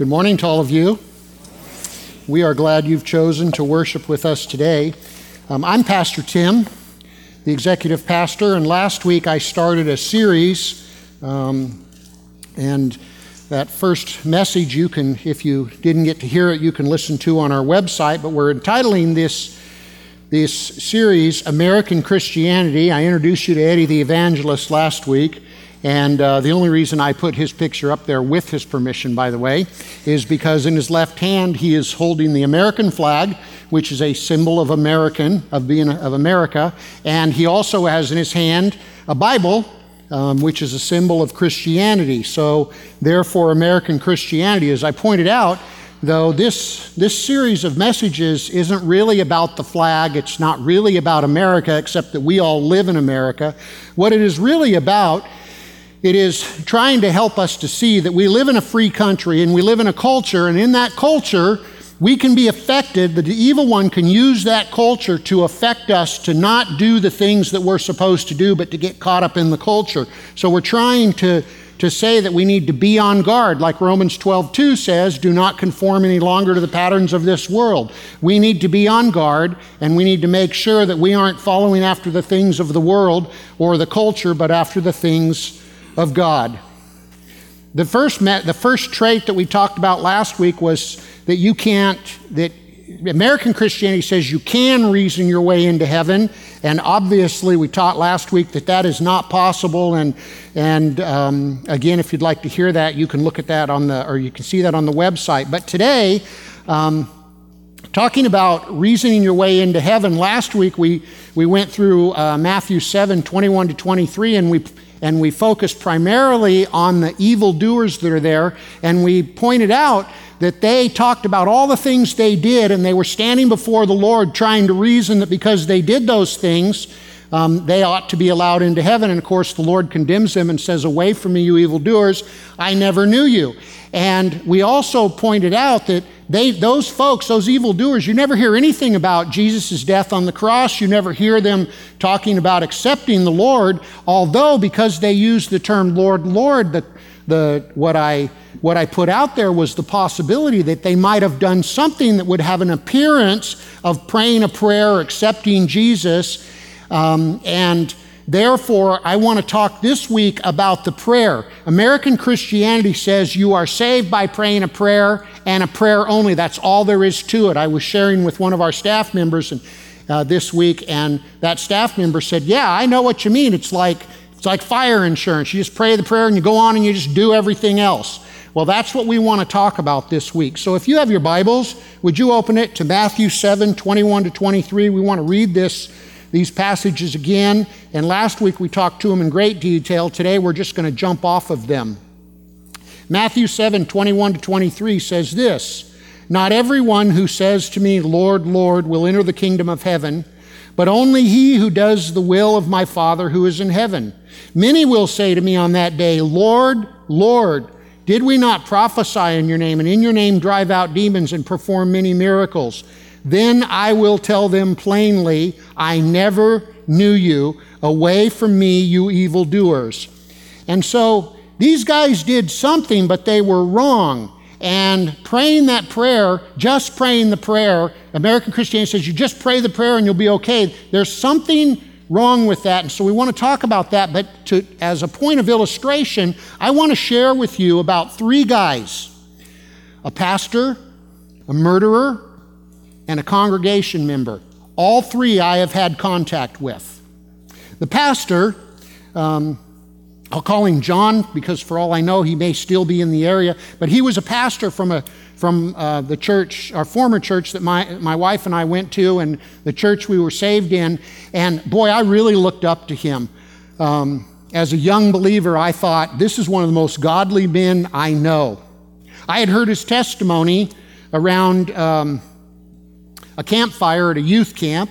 Good morning to all of you. We are glad you've chosen to worship with us today. Um, I'm Pastor Tim, the executive pastor, and last week I started a series. Um, and that first message you can, if you didn't get to hear it, you can listen to on our website. But we're entitling this, this series American Christianity. I introduced you to Eddie the Evangelist last week. And uh, the only reason I put his picture up there with his permission, by the way, is because in his left hand he is holding the American flag, which is a symbol of American, of being of America, and he also has in his hand a Bible, um, which is a symbol of Christianity. So, therefore, American Christianity, as I pointed out, though this this series of messages isn't really about the flag. It's not really about america except that we all live in america. What it is really about it is trying to help us to see that we live in a free country and we live in a culture, and in that culture, we can be affected. The evil one can use that culture to affect us to not do the things that we're supposed to do, but to get caught up in the culture. So we're trying to, to say that we need to be on guard, like Romans 12 2 says, do not conform any longer to the patterns of this world. We need to be on guard, and we need to make sure that we aren't following after the things of the world or the culture, but after the things of God. The first, the first trait that we talked about last week was that you can't, that American Christianity says you can reason your way into heaven, and obviously we taught last week that that is not possible. And and um, again, if you'd like to hear that, you can look at that on the or you can see that on the website. But today, um, talking about reasoning your way into heaven, last week we we went through uh, Matthew seven twenty one to twenty three, and we and we focused primarily on the evildoers that are there, and we pointed out that they talked about all the things they did, and they were standing before the Lord trying to reason that because they did those things, um, they ought to be allowed into heaven. And of course, the Lord condemns them and says, Away from me, you evildoers, I never knew you. And we also pointed out that they, those folks, those evildoers, you never hear anything about Jesus' death on the cross. You never hear them talking about accepting the Lord, although because they use the term Lord, Lord, the, the, what, I, what I put out there was the possibility that they might have done something that would have an appearance of praying a prayer, accepting Jesus, um, and Therefore, I want to talk this week about the prayer. American Christianity says you are saved by praying a prayer and a prayer only. That's all there is to it. I was sharing with one of our staff members and, uh, this week, and that staff member said, Yeah, I know what you mean. It's like, it's like fire insurance. You just pray the prayer and you go on and you just do everything else. Well, that's what we want to talk about this week. So if you have your Bibles, would you open it to Matthew 7 21 to 23? We want to read this these passages again. And last week we talked to them in great detail. Today we're just going to jump off of them. Matthew 7 21 to 23 says this Not everyone who says to me, Lord, Lord, will enter the kingdom of heaven, but only he who does the will of my Father who is in heaven. Many will say to me on that day, Lord, Lord, did we not prophesy in your name, and in your name drive out demons and perform many miracles? Then I will tell them plainly, I never knew you. Away from me, you evildoers. And so these guys did something, but they were wrong. And praying that prayer, just praying the prayer, American Christianity says you just pray the prayer and you'll be okay. There's something wrong with that. And so we want to talk about that. But to, as a point of illustration, I want to share with you about three guys a pastor, a murderer, and a congregation member. All three I have had contact with. The pastor, um, I'll call him John because for all I know he may still be in the area, but he was a pastor from a from uh, the church, our former church that my, my wife and I went to, and the church we were saved in. And boy, I really looked up to him. Um, as a young believer, I thought, this is one of the most godly men I know. I had heard his testimony around um, a campfire at a youth camp,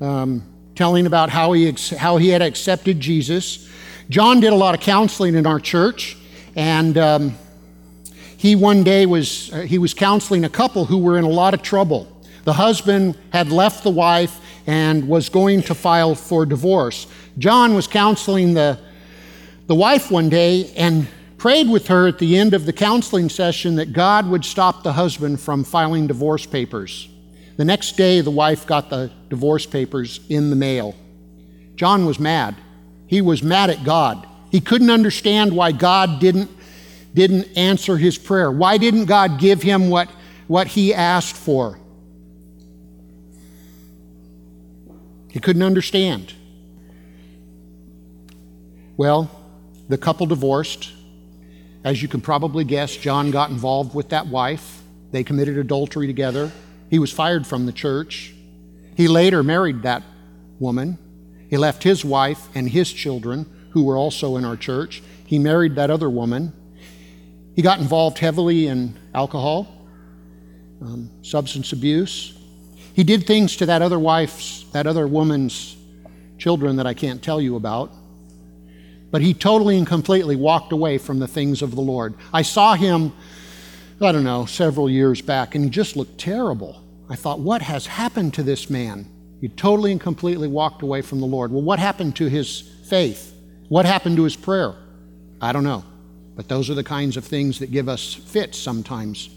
um, telling about how he, how he had accepted Jesus. John did a lot of counseling in our church, and um, he one day was uh, he was counseling a couple who were in a lot of trouble. The husband had left the wife and was going to file for divorce. John was counseling the the wife one day and prayed with her at the end of the counseling session that God would stop the husband from filing divorce papers. The next day, the wife got the divorce papers in the mail. John was mad. He was mad at God. He couldn't understand why God didn't, didn't answer his prayer. Why didn't God give him what, what he asked for? He couldn't understand. Well, the couple divorced. As you can probably guess, John got involved with that wife. They committed adultery together. He was fired from the church. He later married that woman. He left his wife and his children, who were also in our church. He married that other woman. He got involved heavily in alcohol, um, substance abuse. He did things to that other wife's, that other woman's children that I can't tell you about. But he totally and completely walked away from the things of the Lord. I saw him, I don't know, several years back, and he just looked terrible. I thought, what has happened to this man? He totally and completely walked away from the Lord. Well, what happened to his faith? What happened to his prayer? I don't know. But those are the kinds of things that give us fits sometimes.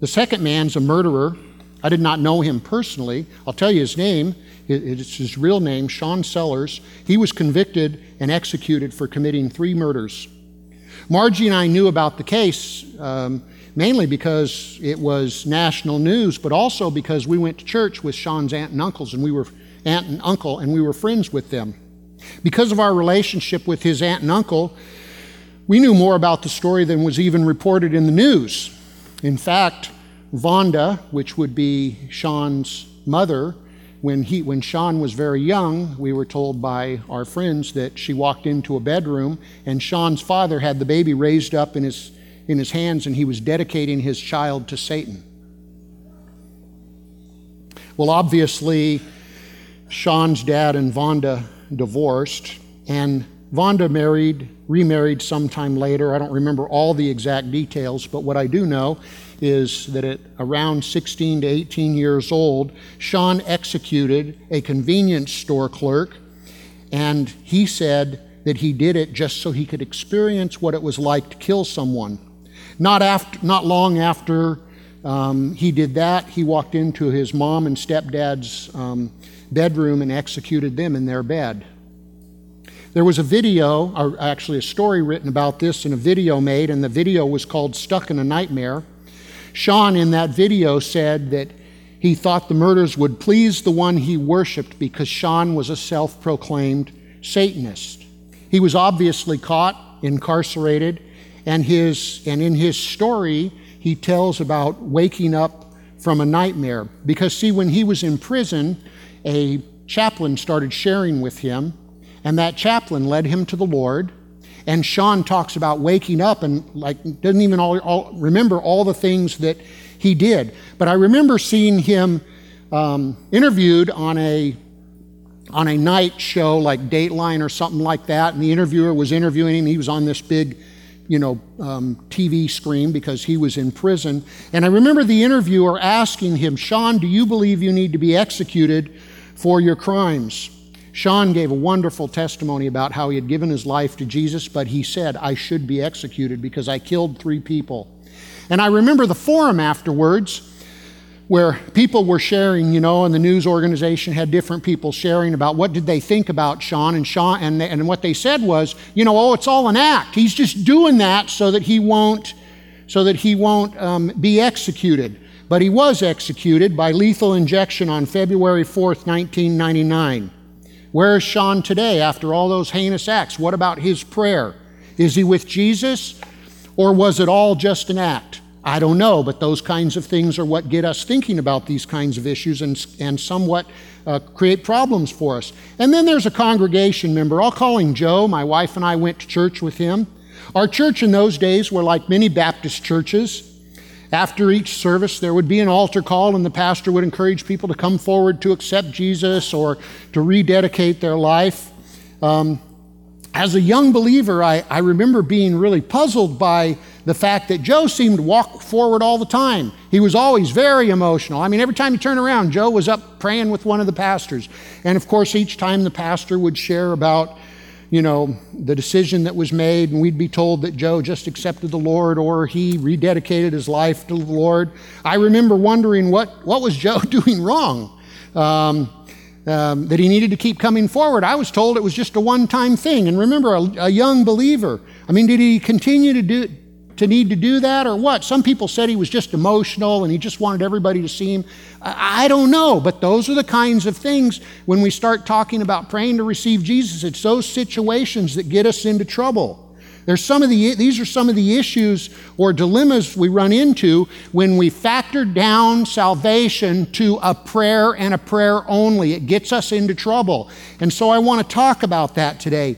The second man's a murderer. I did not know him personally. I'll tell you his name. It's his real name, Sean Sellers. He was convicted and executed for committing three murders. Margie and I knew about the case um, mainly because it was national news, but also because we went to church with Sean's aunt and uncles, and we were aunt and uncle, and we were friends with them. Because of our relationship with his aunt and uncle, we knew more about the story than was even reported in the news. In fact, Vonda, which would be Sean's mother, when, he, when Sean was very young, we were told by our friends that she walked into a bedroom and Sean's father had the baby raised up in his, in his hands and he was dedicating his child to Satan. Well, obviously, Sean's dad and Vonda divorced, and Vonda married, remarried sometime later. I don't remember all the exact details, but what I do know is that at around 16 to 18 years old, Sean executed a convenience store clerk, and he said that he did it just so he could experience what it was like to kill someone. Not, after, not long after um, he did that, he walked into his mom and stepdad's um, bedroom and executed them in their bed. There was a video, or actually a story written about this, and a video made, and the video was called Stuck in a Nightmare. Sean, in that video, said that he thought the murders would please the one he worshiped because Sean was a self proclaimed Satanist. He was obviously caught, incarcerated, and, his, and in his story, he tells about waking up from a nightmare. Because, see, when he was in prison, a chaplain started sharing with him and that chaplain led him to the Lord. And Sean talks about waking up and like doesn't even all, all remember all the things that he did. But I remember seeing him um, interviewed on a on a night show like Dateline or something like that, and the interviewer was interviewing him. He was on this big, you know, um, TV screen because he was in prison. And I remember the interviewer asking him, "Sean, do you believe you need to be executed for your crimes?" Sean gave a wonderful testimony about how he had given his life to Jesus, but he said, I should be executed because I killed three people. And I remember the forum afterwards where people were sharing, you know, and the news organization had different people sharing about what did they think about Sean and Sean and, and what they said was, you know, oh, it's all an act. He's just doing that so that he won't so that he won't um, be executed. But he was executed by lethal injection on February 4th, 1999. Where is Sean today after all those heinous acts? What about his prayer? Is he with Jesus or was it all just an act? I don't know, but those kinds of things are what get us thinking about these kinds of issues and, and somewhat uh, create problems for us. And then there's a congregation member. I'll call him Joe. My wife and I went to church with him. Our church in those days were like many Baptist churches. After each service, there would be an altar call, and the pastor would encourage people to come forward to accept Jesus or to rededicate their life. Um, as a young believer, I, I remember being really puzzled by the fact that Joe seemed to walk forward all the time. He was always very emotional. I mean, every time you turn around, Joe was up praying with one of the pastors. And of course, each time the pastor would share about you know, the decision that was made, and we'd be told that Joe just accepted the Lord or he rededicated his life to the Lord. I remember wondering what, what was Joe doing wrong? Um, um, that he needed to keep coming forward. I was told it was just a one time thing. And remember, a, a young believer. I mean, did he continue to do, to need to do that or what? Some people said he was just emotional and he just wanted everybody to see him. I, don't know, but those are the kinds of things when we start talking about praying to receive Jesus, it's those situations that get us into trouble. There's some of the, these are some of the issues or dilemmas we run into when we factor down salvation to a prayer and a prayer only. It gets us into trouble. And so I want to talk about that today.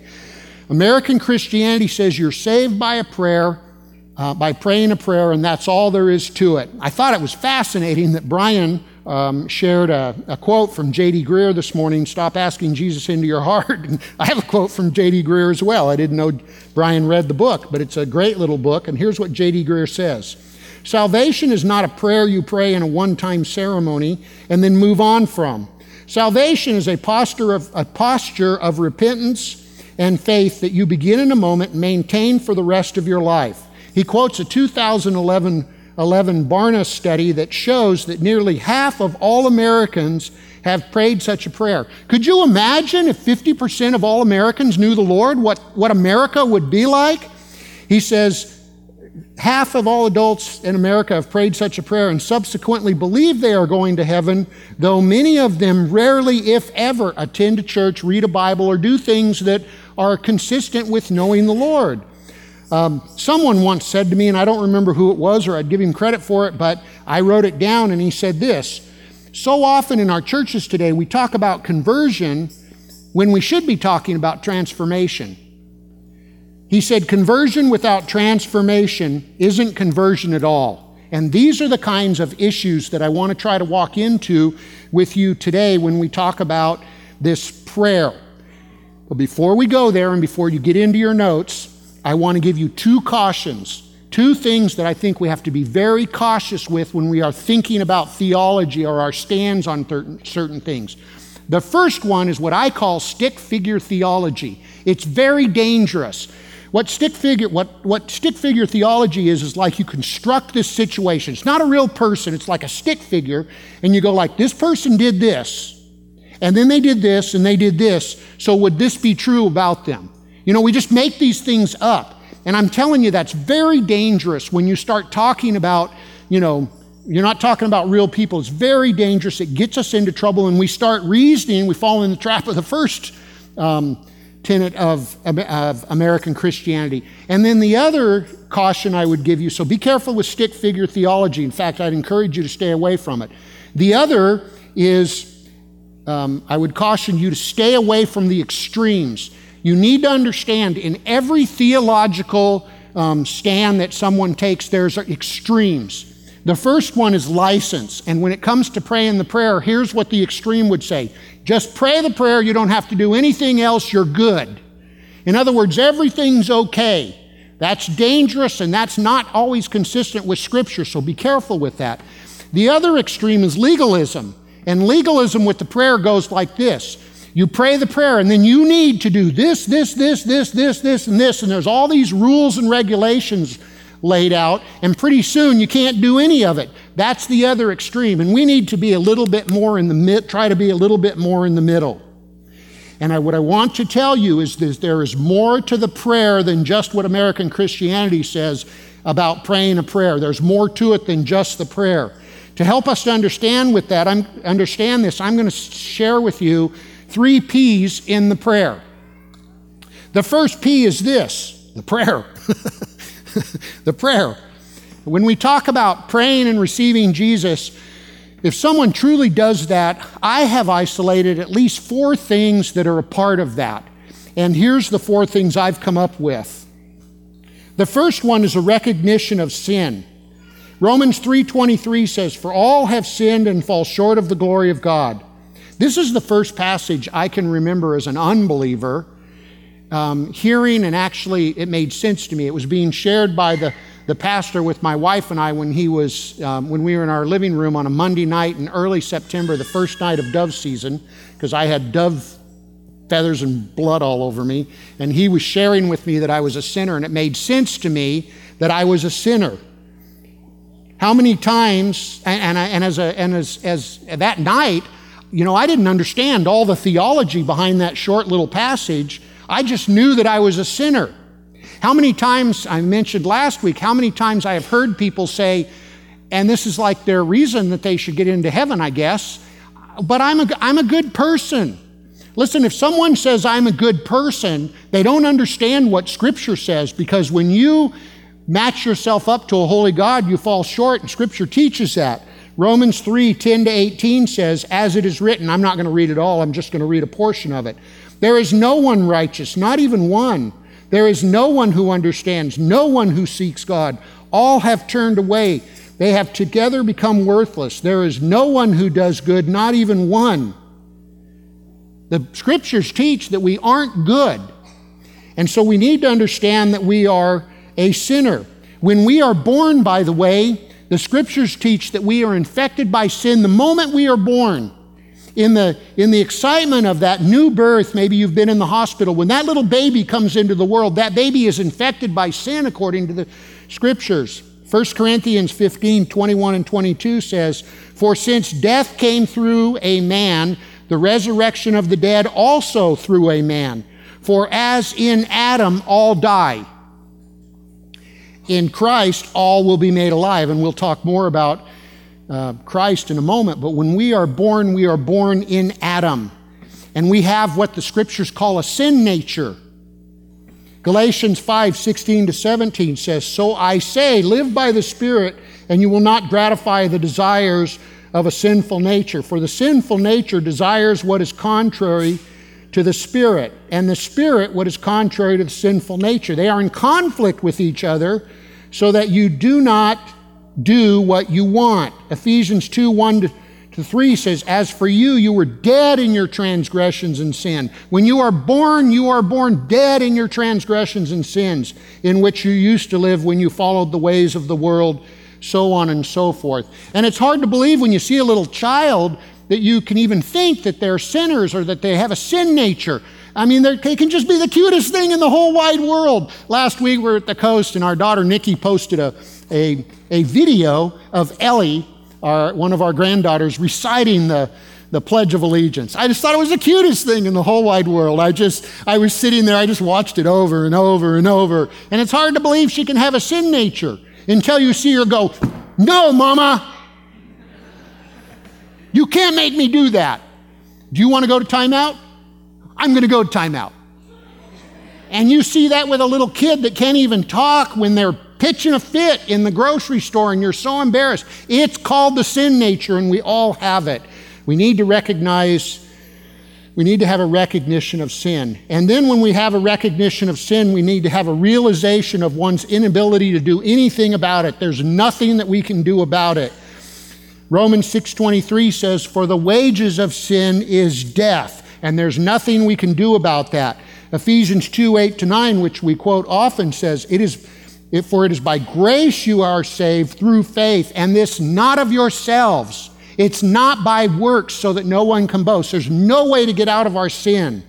American Christianity says you're saved by a prayer uh, by praying a prayer, and that's all there is to it. I thought it was fascinating that Brian um, shared a, a, quote from J.D. Greear this morning Stop asking Jesus into your heart. And I have a quote from J.D. Greear as well. I didn't know Brian read the book, but it's a great little book, and here's what J.D. Greear says. Salvation is not a prayer you pray in a one time ceremony and then move on from. Salvation is a posture, of, a posture of repentance and faith that you begin in a moment and maintain for the rest of your life. He quotes a 2011 11 Barna study that shows that nearly half of all Americans have prayed such a prayer. Could you imagine if 50% of all Americans knew the Lord, what, what America would be like? He says, half of all adults in America have prayed such a prayer and subsequently believe they are going to heaven, though many of them rarely, if ever, attend a church, read a Bible, or do things that are consistent with knowing the Lord. Um, someone once said to me, and I don't remember who it was, or I'd give him credit for it, but I wrote it down, and he said this So often in our churches today, we talk about conversion when we should be talking about transformation. He said, Conversion without transformation isn't conversion at all. And these are the kinds of issues that I want to try to walk into with you today when we talk about this prayer. But before we go there and before you get into your notes, I want to give you two cautions, two things that I think we have to be very cautious with when we are thinking about theology or our stands on certain things. The first one is what I call stick figure theology. It's very dangerous. What stick figure, what, what stick figure theology is, is like you construct this situation. It's not a real person, it's like a stick figure, and you go like, this person did this, and then they did this, and they did this, so would this be true about them? You know, we just make these things up. And I'm telling you, that's very dangerous when you start talking about, you know, you're not talking about real people. It's very dangerous. It gets us into trouble, and we start reasoning. We fall in the trap of the first um, tenet of, of American Christianity. And then the other caution I would give you so be careful with stick figure theology. In fact, I'd encourage you to stay away from it. The other is um, I would caution you to stay away from the extremes. You need to understand in every theological um, stand that someone takes, there's extremes. The first one is license. And when it comes to praying the prayer, here's what the extreme would say just pray the prayer, you don't have to do anything else, you're good. In other words, everything's okay. That's dangerous and that's not always consistent with Scripture, so be careful with that. The other extreme is legalism. And legalism with the prayer goes like this you pray the prayer, and then you need to do this, this, this, this, this, this, and this. And there's all these rules and regulations laid out, and pretty soon you can't do any of it. That's the other extreme. And we need to be a little bit more in the mid, try to be a little bit more in the middle. And I, what I want to tell you is that there is more to the prayer than just what American Christianity says about praying a prayer. There's more to it than just the prayer. To help us to understand with that, I'm, understand this, I'm going to share with you three P's in the prayer. The first P is this the prayer. the prayer. When we talk about praying and receiving Jesus, if someone truly does that, I have isolated at least four things that are a part of that. And here's the four things I've come up with. The first one is a recognition of sin. Romans 3:23 says, "For all have sinned and fall short of the glory of God." This is the first passage I can remember as an unbeliever um, hearing, and actually it made sense to me. It was being shared by the, the pastor with my wife and I when he was um, when we were in our living room on a Monday night in early September, the first night of dove season, because I had dove feathers and blood all over me. And he was sharing with me that I was a sinner, and it made sense to me that I was a sinner. How many times, and, and, I, and, as, a, and as, as that night, you know, I didn't understand all the theology behind that short little passage. I just knew that I was a sinner. How many times, I mentioned last week, how many times I have heard people say, and this is like their reason that they should get into heaven, I guess, but I'm a, I'm a good person. Listen, if someone says I'm a good person, they don't understand what Scripture says because when you match yourself up to a holy God, you fall short, and Scripture teaches that. Romans 3 10 to 18 says, As it is written, I'm not going to read it all, I'm just going to read a portion of it. There is no one righteous, not even one. There is no one who understands, no one who seeks God. All have turned away. They have together become worthless. There is no one who does good, not even one. The scriptures teach that we aren't good. And so we need to understand that we are a sinner. When we are born, by the way, the scriptures teach that we are infected by sin the moment we are born. In the, in the excitement of that new birth, maybe you've been in the hospital, when that little baby comes into the world, that baby is infected by sin according to the scriptures. 1 Corinthians 15 21 and 22 says, For since death came through a man, the resurrection of the dead also through a man. For as in Adam all die, in Christ, all will be made alive. And we'll talk more about uh, Christ in a moment. But when we are born, we are born in Adam. And we have what the scriptures call a sin nature. Galatians 5 16 to 17 says, So I say, live by the Spirit, and you will not gratify the desires of a sinful nature. For the sinful nature desires what is contrary to the Spirit, and the Spirit what is contrary to the sinful nature. They are in conflict with each other so that you do not do what you want. Ephesians 2 1 to 3 says, As for you, you were dead in your transgressions and sin. When you are born, you are born dead in your transgressions and sins, in which you used to live when you followed the ways of the world, so on and so forth. And it's hard to believe when you see a little child that you can even think that they're sinners or that they have a sin nature. I mean, they can just be the cutest thing in the whole wide world. Last week we were at the coast, and our daughter Nikki posted a, a, a video of Ellie, our, one of our granddaughters, reciting the, the Pledge of Allegiance. I just thought it was the cutest thing in the whole wide world. I just, I was sitting there, I just watched it over and over and over. And it's hard to believe she can have a sin nature until you see her go, No, Mama, you can't make me do that. Do you want to go to timeout? I'm going to go to timeout. And you see that with a little kid that can't even talk when they're pitching a fit in the grocery store and you're so embarrassed. It's called the sin nature, and we all have it. We need to recognize, we need to have a recognition of sin. And then when we have a recognition of sin, we need to have a realization of one's inability to do anything about it. There's nothing that we can do about it. Romans 6:23 says for the wages of sin is death and there's nothing we can do about that. Ephesians 2 8 to 9, which we quote often, says, It is for it is by grace you are saved through faith, and this not of yourselves. It's not by works so that no one can boast. There's no way to get out of our sin.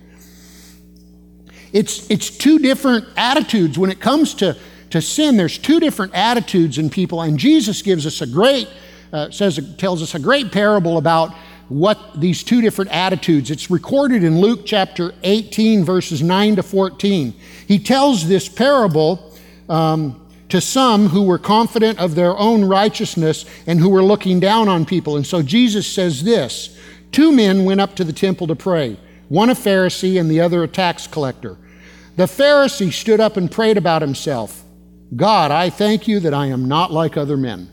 It's, it's two different attitudes when it comes to, to sin. There's two different attitudes in people, and Jesus gives us a great uh, says tells us a great parable about what these two different attitudes. It's recorded in Luke chapter 18, verses 9 to 14. He tells this parable um, to some who were confident of their own righteousness and who were looking down on people. And so Jesus says this Two men went up to the temple to pray, one a Pharisee and the other a tax collector. The Pharisee stood up and prayed about himself God, I thank you that I am not like other men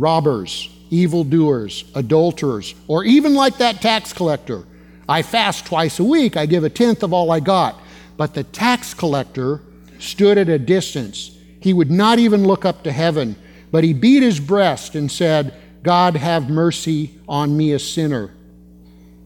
robbers, evildoers, adulterers, or even like that tax collector. I fast twice a week, I give a tenth of all I got. But the tax collector stood at a distance. He would not even look up to heaven, but he beat his breast and said, God, have mercy on me, a sinner.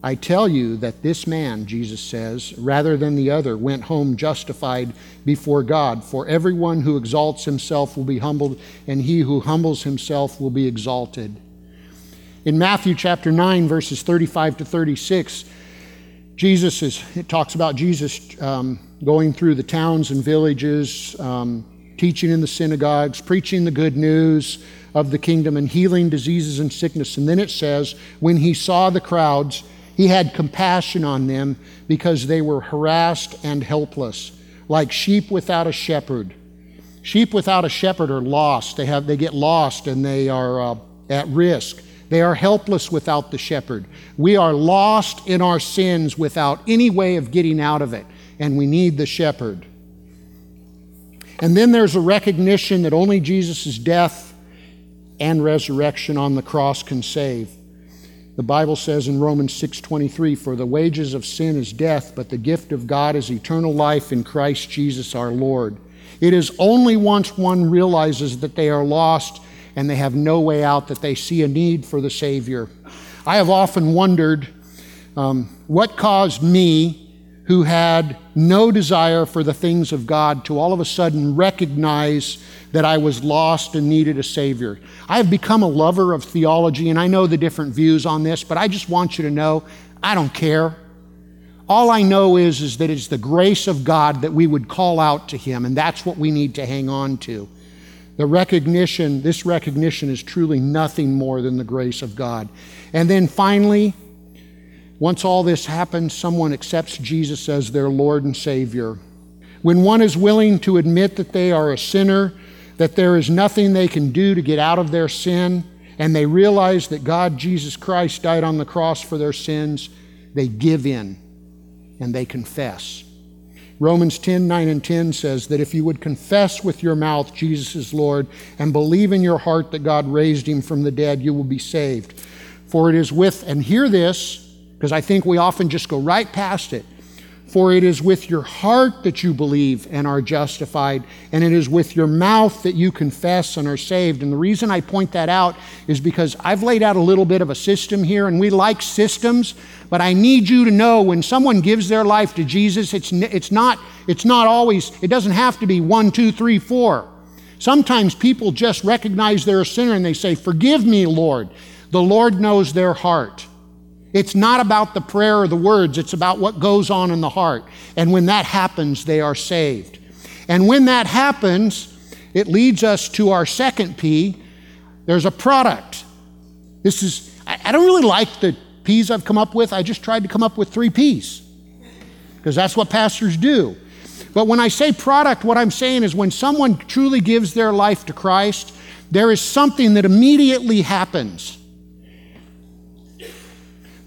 I tell you that this man, Jesus says, rather than the other, went home justified before God. For everyone who exalts himself will be humbled, and he who humbles himself will be exalted. In Matthew chapter 9, verses 35 to 36, Jesus is, it talks about Jesus um, going through the towns and villages, um, teaching in the synagogues, preaching the good news of the kingdom, and healing diseases and sickness. And then it says, when he saw the crowds, he had compassion on them because they were harassed and helpless, like sheep without a shepherd. Sheep without a shepherd are lost. They, have, they get lost and they are uh, at risk. They are helpless without the shepherd. We are lost in our sins without any way of getting out of it, and we need the shepherd. And then there's a recognition that only Jesus' death and resurrection on the cross can save. The Bible says in Romans 6:23, "For the wages of sin is death, but the gift of God is eternal life in Christ Jesus our Lord." It is only once one realizes that they are lost and they have no way out that they see a need for the Savior. I have often wondered um, what caused me, who had no desire for the things of God, to all of a sudden recognize that I was lost and needed a Savior. I have become a lover of theology, and I know the different views on this, but I just want you to know I don't care. All I know is, is that it's the grace of God that we would call out to Him, and that's what we need to hang on to. The recognition, this recognition is truly nothing more than the grace of God. And then finally, once all this happens, someone accepts Jesus as their Lord and Savior. When one is willing to admit that they are a sinner, that there is nothing they can do to get out of their sin, and they realize that God, Jesus Christ, died on the cross for their sins, they give in and they confess. Romans 10 9 and 10 says that if you would confess with your mouth Jesus is Lord and believe in your heart that God raised him from the dead, you will be saved. For it is with, and hear this, because I think we often just go right past it. For it is with your heart that you believe and are justified, and it is with your mouth that you confess and are saved. And the reason I point that out is because I've laid out a little bit of a system here, and we like systems, but I need you to know when someone gives their life to Jesus, it's, it's, not, it's not always, it doesn't have to be one, two, three, four. Sometimes people just recognize they're a sinner and they say, Forgive me, Lord. The Lord knows their heart. It's not about the prayer or the words, it's about what goes on in the heart. And when that happens, they are saved. And when that happens, it leads us to our second P. There's a product. This is, I don't really like the P's I've come up with. I just tried to come up with three P's because that's what pastors do. But when I say product, what I'm saying is when someone truly gives their life to Christ, there is something that immediately happens.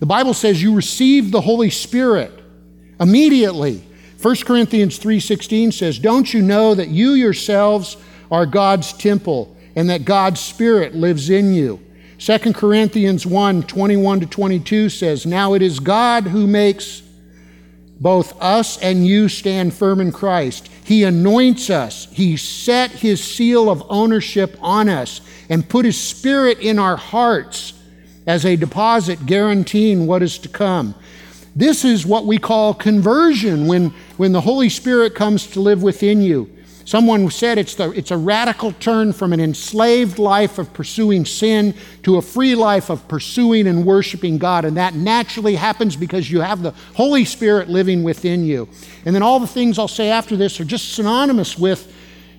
The Bible says you receive the Holy Spirit immediately. 1 Corinthians 3:16 says, "Don't you know that you yourselves are God's temple and that God's Spirit lives in you?" 2 Corinthians 1 21 to 22 says, Now it is God who makes both us and you stand firm in Christ. He anoints us, He set His seal of ownership on us, and put His Spirit in our hearts as a deposit guaranteeing what is to come. This is what we call conversion when, when the Holy Spirit comes to live within you. Someone said it's, the, it's a radical turn from an enslaved life of pursuing sin to a free life of pursuing and worshiping God. And that naturally happens because you have the Holy Spirit living within you. And then all the things I'll say after this are just synonymous with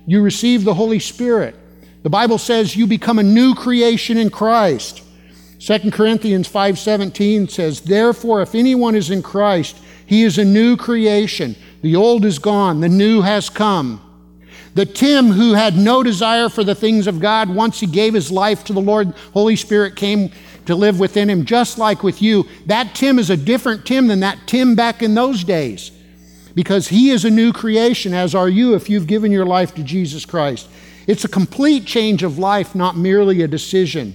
you receive the Holy Spirit. The Bible says you become a new creation in Christ. 2 Corinthians 5:17 says, "Therefore if anyone is in Christ, he is a new creation. The old is gone, the new has come." The Tim who had no desire for the things of God, once he gave his life to the Lord, Holy Spirit came to live within him, just like with you. That Tim is a different Tim than that Tim back in those days because he is a new creation, as are you if you've given your life to Jesus Christ. It's a complete change of life, not merely a decision.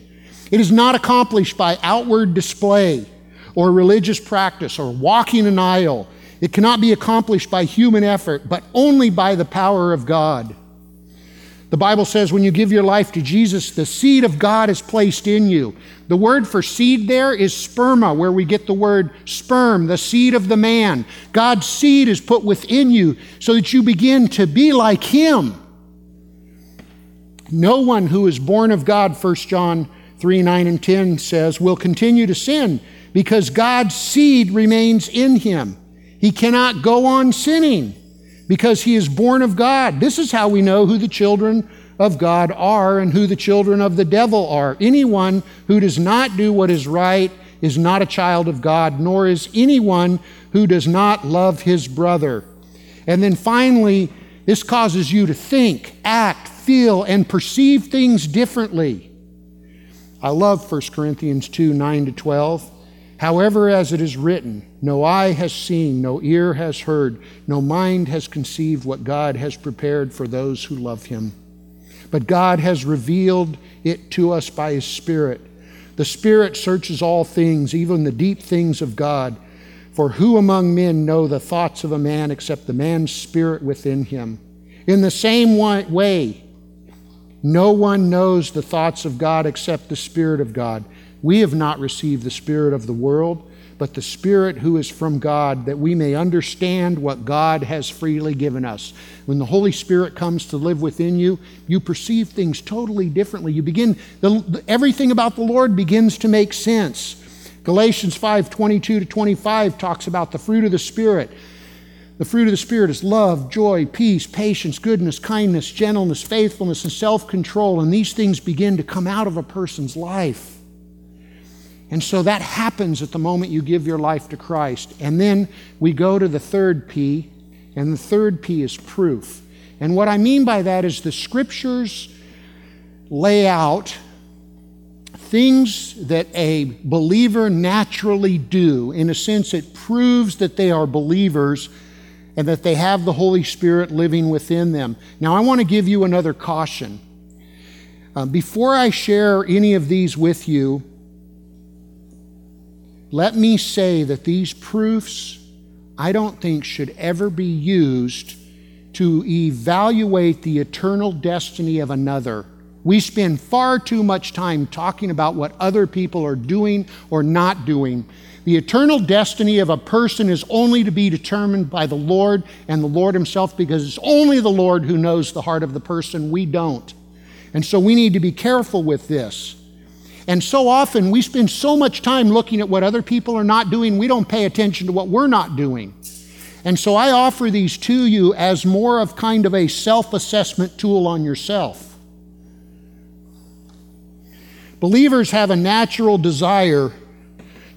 It is not accomplished by outward display or religious practice or walking an aisle. It cannot be accomplished by human effort, but only by the power of God. The Bible says when you give your life to Jesus, the seed of God is placed in you. The word for seed there is sperma, where we get the word sperm, the seed of the man. God's seed is put within you so that you begin to be like Him. No one who is born of God, 1 John 3 9 and 10 says, will continue to sin because God's seed remains in him. He cannot go on sinning because he is born of God. This is how we know who the children of God are and who the children of the devil are. Anyone who does not do what is right is not a child of God, nor is anyone who does not love his brother. And then finally, this causes you to think, act, feel, and perceive things differently. I love 1 Corinthians 2 9 to 12. However, as it is written, no eye has seen, no ear has heard, no mind has conceived what God has prepared for those who love him. But God has revealed it to us by his Spirit. The Spirit searches all things, even the deep things of God. For who among men know the thoughts of a man except the man's spirit within him? In the same way, no one knows the thoughts of God except the Spirit of God. We have not received the Spirit of the world, but the Spirit who is from God, that we may understand what God has freely given us. When the Holy Spirit comes to live within you, you perceive things totally differently. You begin, the, everything about the Lord begins to make sense. Galatians 5 22 to 25 talks about the fruit of the Spirit. The fruit of the Spirit is love, joy, peace, patience, goodness, kindness, gentleness, faithfulness, and self control. And these things begin to come out of a person's life. And so that happens at the moment you give your life to Christ. And then we go to the third P, and the third P is proof. And what I mean by that is the scriptures lay out things that a believer naturally do. In a sense, it proves that they are believers and that they have the Holy Spirit living within them. Now, I want to give you another caution. Uh, before I share any of these with you, let me say that these proofs, I don't think, should ever be used to evaluate the eternal destiny of another. We spend far too much time talking about what other people are doing or not doing. The eternal destiny of a person is only to be determined by the Lord and the Lord Himself because it's only the Lord who knows the heart of the person. We don't. And so we need to be careful with this. And so often we spend so much time looking at what other people are not doing, we don't pay attention to what we're not doing. And so I offer these to you as more of kind of a self assessment tool on yourself. Believers have a natural desire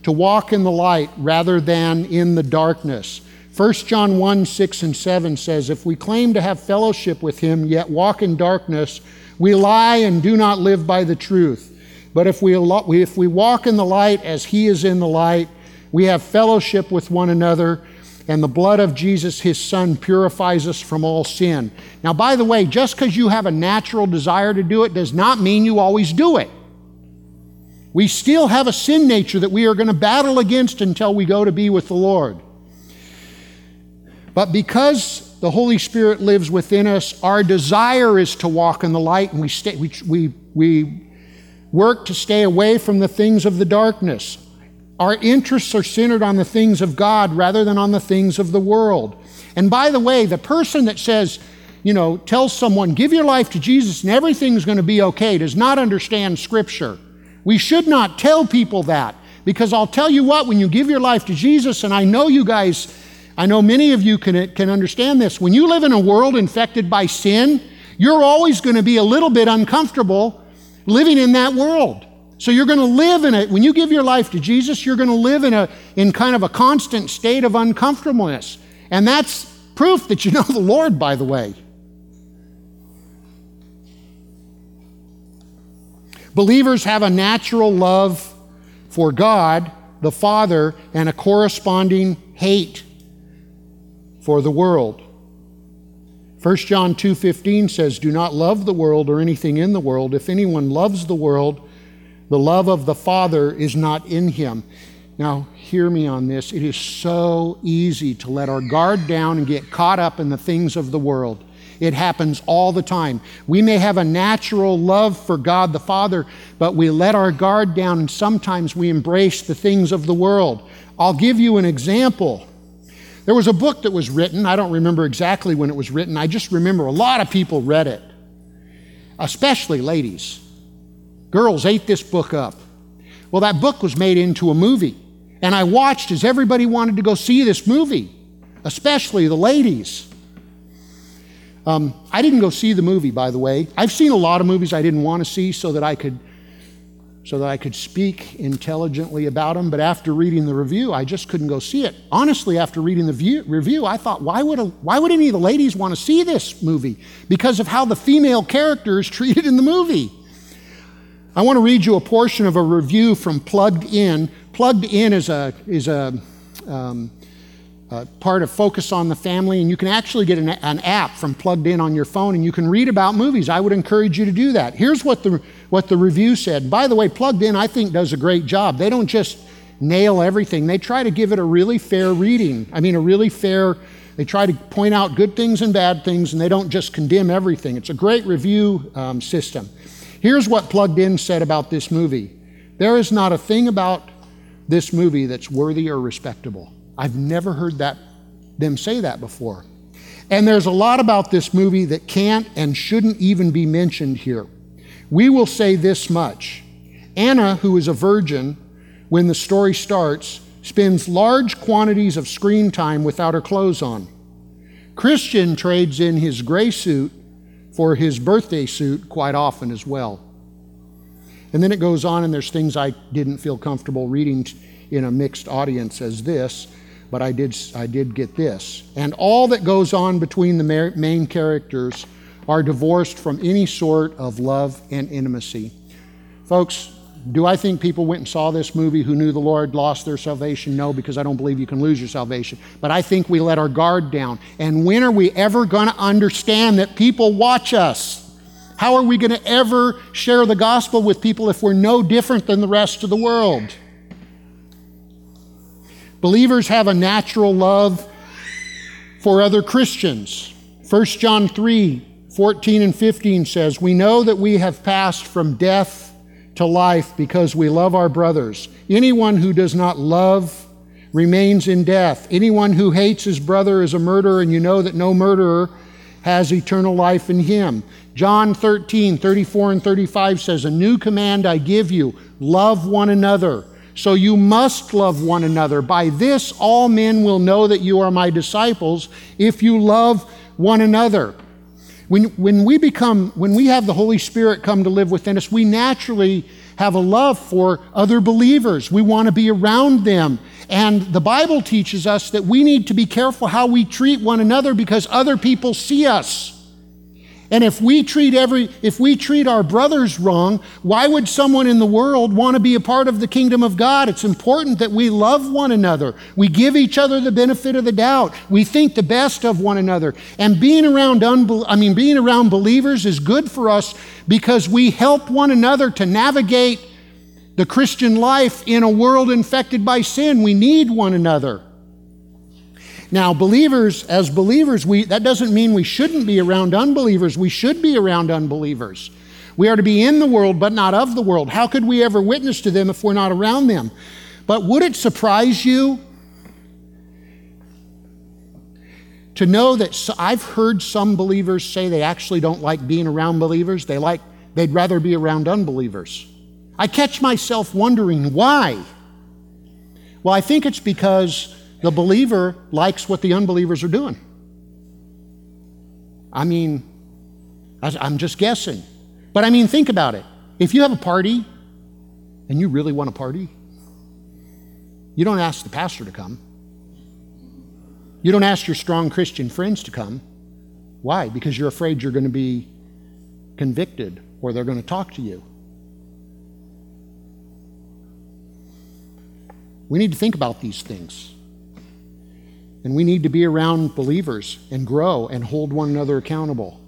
to walk in the light rather than in the darkness. 1 John 1 6 and 7 says, If we claim to have fellowship with him, yet walk in darkness, we lie and do not live by the truth. But if we, if we walk in the light as He is in the light, we have fellowship with one another, and the blood of Jesus, His Son, purifies us from all sin. Now, by the way, just because you have a natural desire to do it does not mean you always do it. We still have a sin nature that we are going to battle against until we go to be with the Lord. But because the Holy Spirit lives within us, our desire is to walk in the light, and we, stay, we, we, we work to stay away from the things of the darkness. Our interests are centered on the things of God rather than on the things of the world. And by the way, the person that says, you know, tells someone, give your life to Jesus and everything's going to be okay, does not understand Scripture. We should not tell people that because I'll tell you what, when you give your life to Jesus, and I know you guys, I know many of you can, can understand this, when you live in a world infected by sin, you're always going to be a little bit uncomfortable living in that world. So you're going to live in it. When you give your life to Jesus, you're going to live in a in kind of a constant state of uncomfortableness. And that's proof that you know the Lord, by the way. Believers have a natural love for God, the Father, and a corresponding hate for the world. 1 John 2:15 says, "Do not love the world or anything in the world. If anyone loves the world, the love of the Father is not in him." Now, hear me on this. It is so easy to let our guard down and get caught up in the things of the world. It happens all the time. We may have a natural love for God the Father, but we let our guard down and sometimes we embrace the things of the world. I'll give you an example. There was a book that was written. I don't remember exactly when it was written. I just remember a lot of people read it, especially ladies. Girls ate this book up. Well, that book was made into a movie. And I watched as everybody wanted to go see this movie, especially the ladies. Um, I didn't go see the movie, by the way. I've seen a lot of movies I didn't want to see so that I could so that I could speak intelligently about them. But after reading the review, I just couldn't go see it. Honestly, after reading the view, review, I thought, why would, a, why would any of the ladies want to see this movie? Because of how the female character is treated in the movie. I want to read you a portion of a review from Plugged In. Plugged In is a, is a um, uh, part of Focus on the Family, and you can actually get an, an, app from Plugged In on your phone, and you can read about movies. I would encourage you to do that. Here's what the what the review said. By the way, Plugged In, I think, does a great job. They don't just nail everything; they try to give it a really fair reading. I mean, a really fair. They try to point out good things and bad things, and they don't just condemn everything. It's a great review um, system. Here's what Plugged In said about this movie There is not a thing about this movie that's worthy or respectable. I've never heard that them say that before. And there's a lot about this movie that can't and shouldn't even be mentioned here. We will say this much Anna, who is a virgin when the story starts, spends large quantities of screen time without her clothes on. Christian trades in his gray suit for his birthday suit quite often as well. And then it goes on, and there's things I didn't feel comfortable reading in a mixed audience as this but I did, I did get this. And all that goes on between the main characters are divorced from any sort of love and intimacy. Folks, do I think people went and saw this movie who knew the Lord lost their salvation? No, because I don't believe you can lose your salvation. But I think we let our guard down. And when are we ever going to understand that people watch us? How are we going to ever share the gospel with people if we're no different than the rest of the world? Believers have a natural love for other Christians. 1 John 3 14 and 15 says, We know that we have passed from death to life because we love our brothers. Anyone who does not love remains in death. Anyone who hates his brother is a murderer, and you know that no murderer has eternal life in him. John 13, 34 and 35 says, A new command I give you love one another. So you must love one another. By this, all men will know that you are my disciples if you love one another. When, when we become, when we have the Holy Spirit come to live within us, we naturally have a love for other believers. We want to be around them. And the Bible teaches us that we need to be careful how we treat one another because other people see us. And if we treat every if we treat our brothers wrong, why would someone in the world want to be a part of the kingdom of God? It's important that we love one another. We give each other the benefit of the doubt. We think the best of one another. And being around I mean being around believers is good for us because we help one another to navigate the Christian life in a world infected by sin. We need one another. Now, believers, as believers, we, that doesn't mean we shouldn't be around unbelievers. We should be around unbelievers. We are to be in the world, but not of the world. How could we ever witness to them if we're not around them? But would it surprise you to know that I've heard some believers say they actually don't like being around believers? They like, they'd rather be around unbelievers. I catch myself wondering why. Well, I think it's because the believer likes what the unbelievers are doing. I mean, I'm just guessing. But I mean, think about it. If you have a party and you really want a party, you don't ask the pastor to come. You don't ask your strong Christian friends to come. Why? Because you're afraid you're going to be convicted or they're going to talk to you. We need to think about these things. And we need to be around believers and grow and hold one another accountable.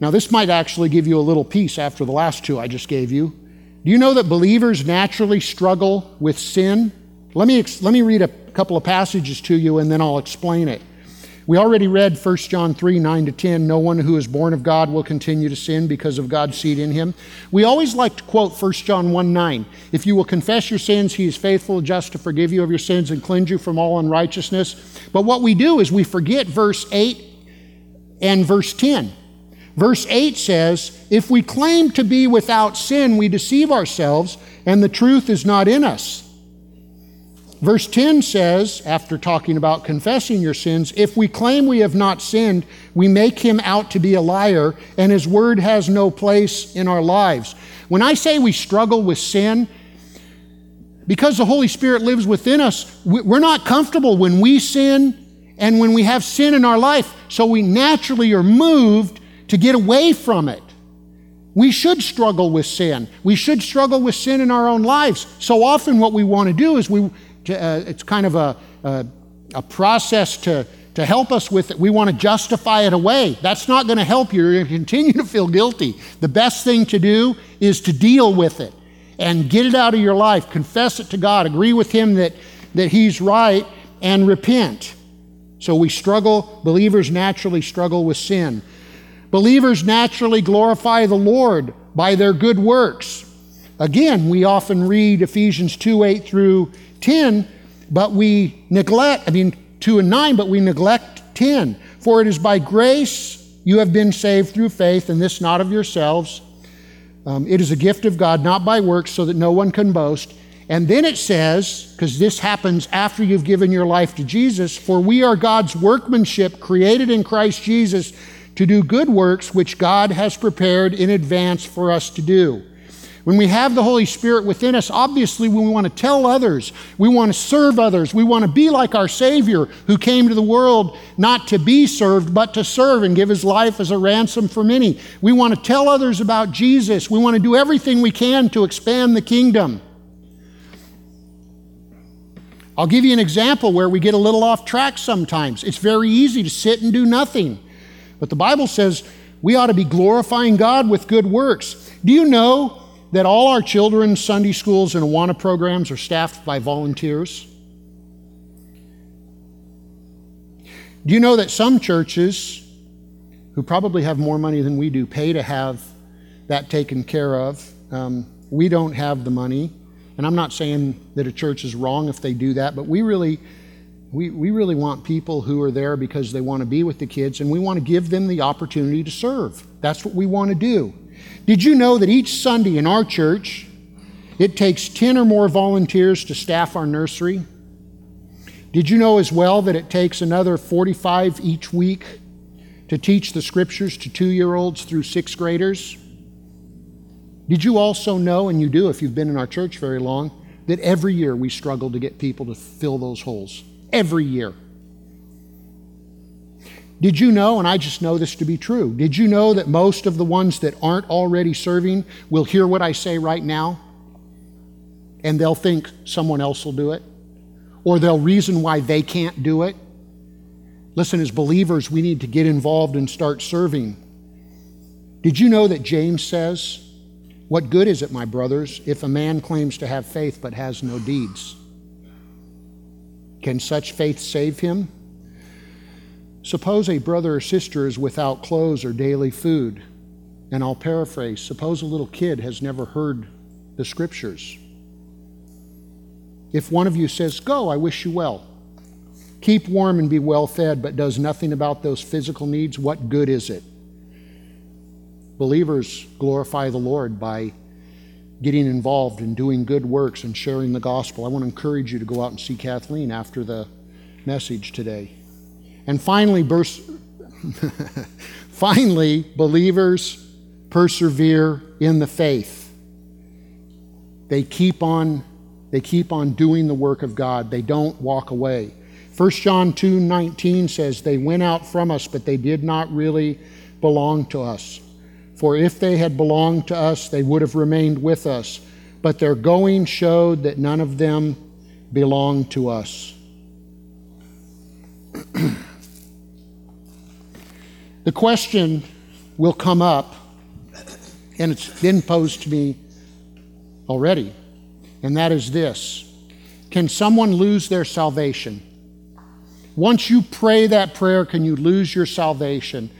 Now, this might actually give you a little peace after the last two I just gave you. Do you know that believers naturally struggle with sin? Let me, let me read a couple of passages to you and then I'll explain it. We already read 1 John 3 9 to 10. No one who is born of God will continue to sin because of God's seed in him. We always like to quote 1 John 1 9. If you will confess your sins, he is faithful and just to forgive you of your sins and cleanse you from all unrighteousness. But what we do is we forget verse 8 and verse 10. Verse 8 says, If we claim to be without sin, we deceive ourselves, and the truth is not in us. Verse 10 says, after talking about confessing your sins, if we claim we have not sinned, we make him out to be a liar, and his word has no place in our lives. When I say we struggle with sin, because the Holy Spirit lives within us, we're not comfortable when we sin and when we have sin in our life, so we naturally are moved to get away from it. We should struggle with sin. We should struggle with sin in our own lives. So often, what we want to do is we, uh, it's kind of a, a, a process to, to help us with it. We want to justify it away. That's not going to help you. You're going to continue to feel guilty. The best thing to do is to deal with it and get it out of your life. Confess it to God. Agree with Him that, that He's right and repent. So we struggle, believers naturally struggle with sin. Believers naturally glorify the Lord by their good works. Again, we often read Ephesians 2 8 through 10, but we neglect, I mean, 2 and 9, but we neglect 10. For it is by grace you have been saved through faith, and this not of yourselves. Um, it is a gift of God, not by works, so that no one can boast. And then it says, because this happens after you've given your life to Jesus, for we are God's workmanship created in Christ Jesus to do good works which God has prepared in advance for us to do. When we have the Holy Spirit within us, obviously we want to tell others, we want to serve others, we want to be like our Savior who came to the world not to be served, but to serve and give his life as a ransom for many. We want to tell others about Jesus. We want to do everything we can to expand the kingdom. I'll give you an example where we get a little off track sometimes. It's very easy to sit and do nothing. But the Bible says we ought to be glorifying God with good works. Do you know that all our children's Sunday schools and Awana programs are staffed by volunteers? Do you know that some churches, who probably have more money than we do, pay to have that taken care of? Um, we don't have the money. And I'm not saying that a church is wrong if they do that, but we really we, we really want people who are there because they want to be with the kids and we want to give them the opportunity to serve. That's what we want to do. Did you know that each Sunday in our church, it takes 10 or more volunteers to staff our nursery? Did you know as well that it takes another 45 each week to teach the scriptures to two year olds through sixth graders? Did you also know, and you do if you've been in our church very long, that every year we struggle to get people to fill those holes? every year. Did you know, and I just know this to be true, did you know that most of the ones that aren't already serving will hear what I say right now and they'll think someone else will do it? Or they'll reason why they can't do it? Listen, as believers, we need to get involved and start serving. Did you know that James says, What good is it, my brothers, if a man claims to have faith but has no deeds? Can such faith save him? Suppose a brother or sister is without clothes or daily food. And I'll paraphrase suppose a little kid has never heard the scriptures. If one of you says, Go, I wish you well, keep warm and be well fed, but does nothing about those physical needs, what good is it? Believers glorify the Lord by getting involved and doing good works and sharing the gospel. I want to encourage you to go out and see Kathleen after the message today. And finally, finally, believers persevere in the faith. They keep on they keep on doing the work of God. They don't walk away. 1 John 2:19 says they went out from us but they did not really belong to us. For if they had belonged to us, they would have remained with us. But their going showed that none of them belonged to us. the question will come up, and it's been posed to me already, and that is this Can someone lose their salvation? Once you pray that prayer, can you lose your salvation?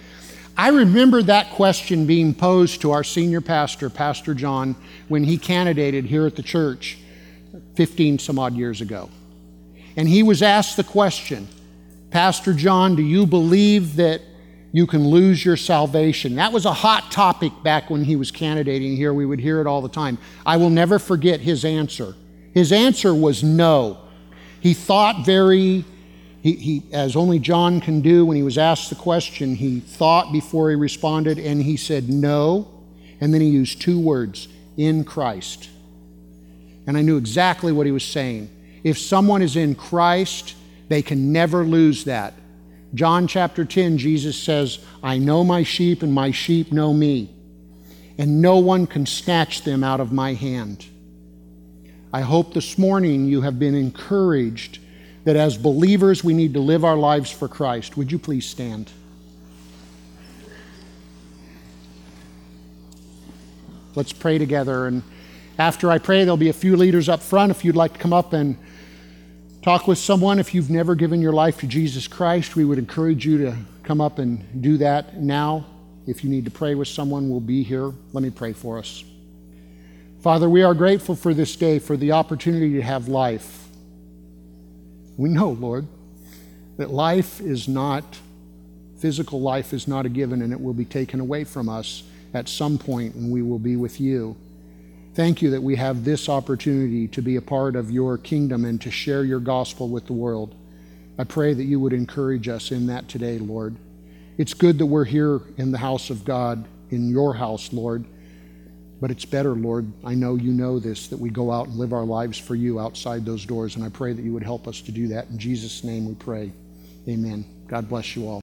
I remember that question being posed to our senior pastor, Pastor John, when he candidated here at the church 15 some odd years ago. And he was asked the question Pastor John, do you believe that you can lose your salvation. That was a hot topic back when he was candidating here. We would hear it all the time. I will never forget his answer. His answer was no. He thought very, he, he, as only John can do when he was asked the question, he thought before he responded and he said no. And then he used two words in Christ. And I knew exactly what he was saying. If someone is in Christ, they can never lose that. John chapter 10, Jesus says, I know my sheep, and my sheep know me, and no one can snatch them out of my hand. I hope this morning you have been encouraged that as believers we need to live our lives for Christ. Would you please stand? Let's pray together. And after I pray, there'll be a few leaders up front if you'd like to come up and talk with someone. If you've never given your life to Jesus Christ, we would encourage you to come up and do that now. If you need to pray with someone, we'll be here. Let me pray for us. Father, we are grateful for this day, for the opportunity to have life. We know, Lord, that life is not, physical life is not a given, and it will be taken away from us at some point, and we will be with you. Thank you that we have this opportunity to be a part of your kingdom and to share your gospel with the world. I pray that you would encourage us in that today, Lord. It's good that we're here in the house of God, in your house, Lord. But it's better, Lord, I know you know this, that we go out and live our lives for you outside those doors. And I pray that you would help us to do that. In Jesus' name we pray. Amen. God bless you all.